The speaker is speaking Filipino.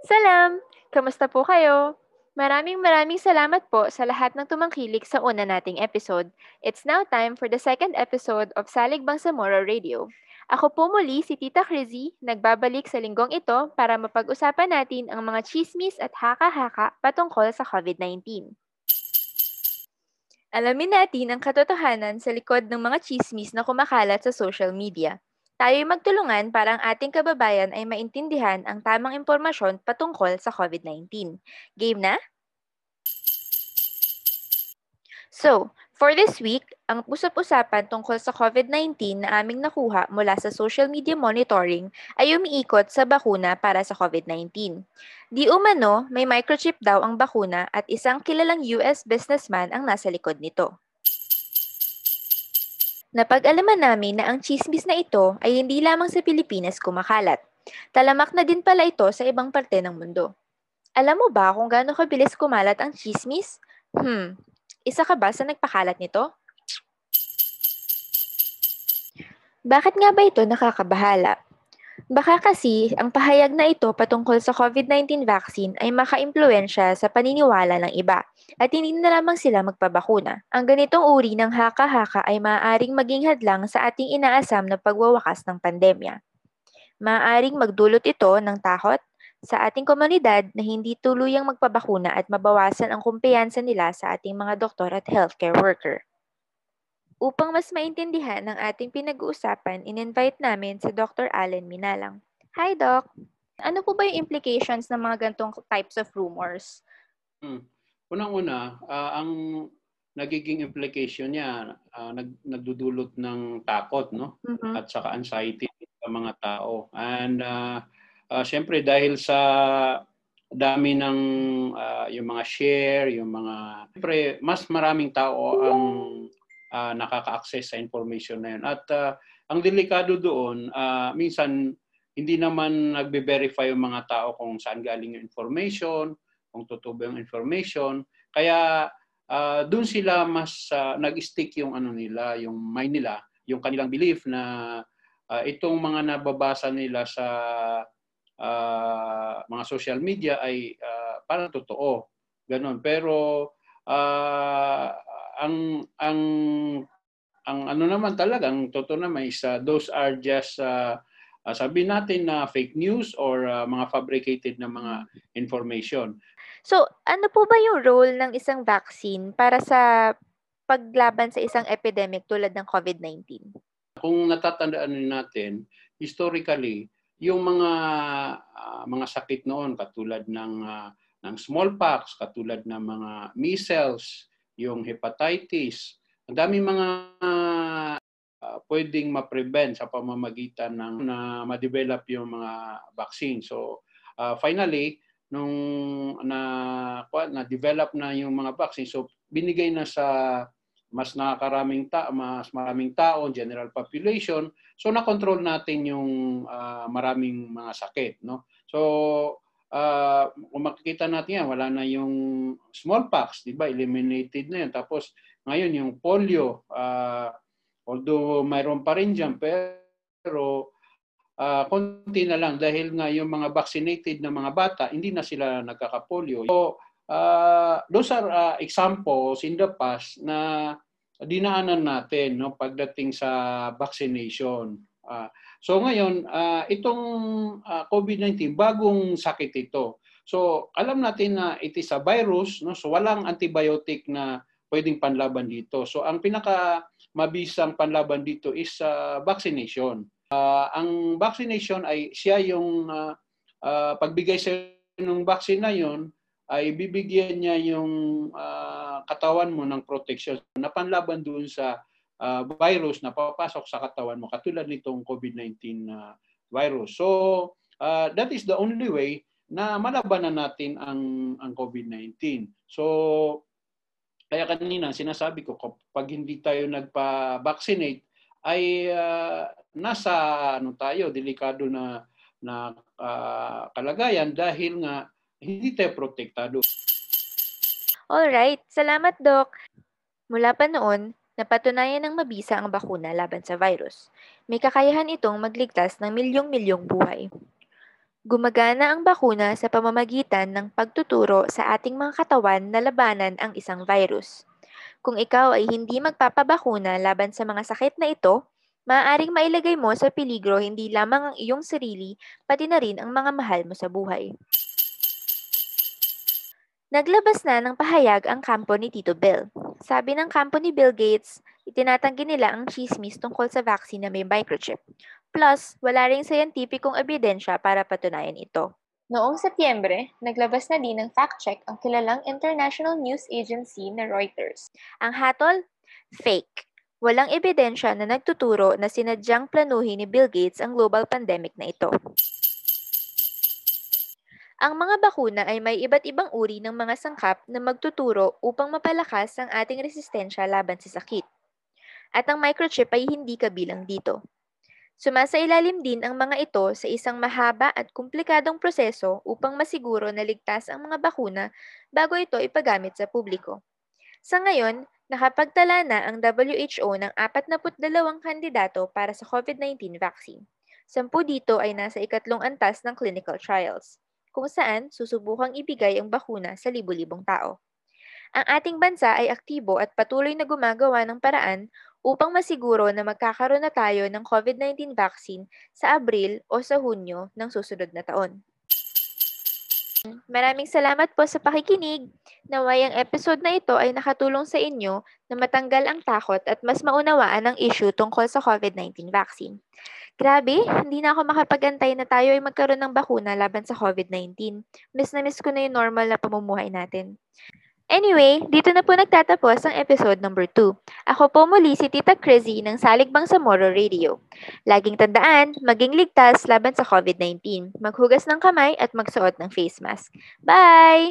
Salam! Kamusta po kayo? Maraming maraming salamat po sa lahat ng tumangkilik sa una nating episode. It's now time for the second episode of Salig Bangsamoro Radio. Ako po muli si Tita Crizzy, nagbabalik sa linggong ito para mapag-usapan natin ang mga chismis at haka-haka patungkol sa COVID-19. Alamin natin ang katotohanan sa likod ng mga chismis na kumakalat sa social media. Tayo'y magtulungan para ang ating kababayan ay maintindihan ang tamang impormasyon patungkol sa COVID-19. Game na? So, for this week, ang usap-usapan tungkol sa COVID-19 na aming nakuha mula sa social media monitoring ay umiikot sa bakuna para sa COVID-19. Di umano, may microchip daw ang bakuna at isang kilalang US businessman ang nasa likod nito. Napag-alaman namin na ang chismis na ito ay hindi lamang sa Pilipinas kumakalat. Talamak na din pala ito sa ibang parte ng mundo. Alam mo ba kung gaano kabilis kumalat ang chismis? Hmm, isa ka ba sa nagpakalat nito? Bakit nga ba ito nakakabahala? Baka kasi ang pahayag na ito patungkol sa COVID-19 vaccine ay makaimpluensya sa paniniwala ng iba at hindi na lamang sila magpabakuna. Ang ganitong uri ng haka-haka ay maaaring maging hadlang sa ating inaasam na pagwawakas ng pandemya. Maaaring magdulot ito ng takot sa ating komunidad na hindi tuluyang magpabakuna at mabawasan ang kumpiyansa nila sa ating mga doktor at healthcare worker. Upang mas maintindihan ang ating pinag-uusapan, in-invite namin si Dr. Allen Minalang. Hi, Doc! Ano po ba yung implications ng mga gantong types of rumors? Hmm. Unang-una, uh, ang nagiging implication niya, uh, nag, nagdudulot ng takot no? Mm-hmm. at saka anxiety sa mga tao. And uh, uh, syempre dahil sa dami ng uh, yung mga share, yung mga... Syempre, mas maraming tao ang uh, nakaka-access sa information na yun. At uh, ang delikado doon, uh, minsan hindi naman nagbe-verify yung mga tao kung saan galing yung information, kung totoo ba yung information. Kaya uh, doon sila mas uh, nag-stick yung ano nila, yung mind nila, yung kanilang belief na uh, itong mga nababasa nila sa uh, mga social media ay uh, parang totoo. Ganon. Pero uh, ang ang ang ano naman talaga, ang totoo naman is uh, those are just uh, uh, sabi natin na uh, fake news or uh, mga fabricated na mga information. So, ano po ba yung role ng isang vaccine para sa paglaban sa isang epidemic tulad ng COVID-19? Kung natatandaan natin, historically, yung mga uh, mga sakit noon katulad ng uh, ng smallpox, katulad ng mga measles, yung hepatitis. Ang dami mga uh, pwedeng ma-prevent sa pamamagitan ng na ma-develop yung mga vaccine. So uh, finally, nung na na develop na yung mga vaccine, so binigay na sa mas nakakaraming ta mas maraming tao, general population. So na-control natin yung uh, maraming mga sakit, no? So uh, kung makikita natin yan, wala na yung smallpox, di ba? Eliminated na yun. Tapos ngayon yung polio, uh, although mayroon pa rin dyan, pero uh, konti na lang dahil nga yung mga vaccinated na mga bata, hindi na sila nagkakapolio. So, uh, those are uh, examples in the past na dinaanan natin no, pagdating sa vaccination. Uh, So ngayon, uh, itong uh, COVID-19, bagong sakit ito. So alam natin na it is a virus, no? so walang antibiotic na pwedeng panlaban dito. So ang pinaka mabisang panlaban dito is uh, vaccination. Uh, ang vaccination ay siya yung uh, uh, pagbigay sa ng vaccine na yon ay bibigyan niya yung uh, katawan mo ng protection na panlaban doon sa uh, virus na papasok sa katawan mo katulad nitong COVID-19 uh, virus. So uh, that is the only way na malabanan natin ang ang COVID-19. So kaya kanina sinasabi ko kapag hindi tayo nagpa-vaccinate ay uh, nasa ano tayo delikado na na uh, kalagayan dahil nga hindi tayo protektado. All right, salamat doc. Mula pa noon, napatunayan ng mabisa ang bakuna laban sa virus. May kakayahan itong magligtas ng milyong-milyong buhay. Gumagana ang bakuna sa pamamagitan ng pagtuturo sa ating mga katawan na labanan ang isang virus. Kung ikaw ay hindi magpapabakuna laban sa mga sakit na ito, maaaring mailagay mo sa peligro hindi lamang ang iyong sarili, pati na rin ang mga mahal mo sa buhay. Naglabas na ng pahayag ang kampo ni Tito Bill. Sabi ng kampo ni Bill Gates, itinatanggi nila ang chismis tungkol sa vaccine na may microchip. Plus, wala ring sayantipikong ebidensya para patunayan ito. Noong Setyembre, naglabas na din ng fact-check ang kilalang international news agency na Reuters. Ang hatol? Fake. Walang ebidensya na nagtuturo na sinadyang planuhin ni Bill Gates ang global pandemic na ito. Ang mga bakuna ay may iba't ibang uri ng mga sangkap na magtuturo upang mapalakas ang ating resistensya laban sa sakit. At ang microchip ay hindi kabilang dito. Sumasailalim din ang mga ito sa isang mahaba at komplikadong proseso upang masiguro na ligtas ang mga bakuna bago ito ipagamit sa publiko. Sa ngayon, nakapagtala na ang WHO ng 42 kandidato para sa COVID-19 vaccine. Sampu dito ay nasa ikatlong antas ng clinical trials, kung saan susubukang ibigay ang bakuna sa libu-libong tao. Ang ating bansa ay aktibo at patuloy na gumagawa ng paraan upang masiguro na magkakaroon na tayo ng COVID-19 vaccine sa Abril o sa Hunyo ng susunod na taon. Maraming salamat po sa pakikinig. Naway ang episode na ito ay nakatulong sa inyo na matanggal ang takot at mas maunawaan ang issue tungkol sa COVID-19 vaccine. Grabe, hindi na ako makapagantay na tayo ay magkaroon ng bakuna laban sa COVID-19. Miss na miss ko na yung normal na pamumuhay natin. Anyway, dito na po nagtatapos ang episode number 2. Ako po muli si Tita Crizzy ng Saligbang sa Moro Radio. Laging tandaan, maging ligtas laban sa COVID-19. Maghugas ng kamay at magsuot ng face mask. Bye!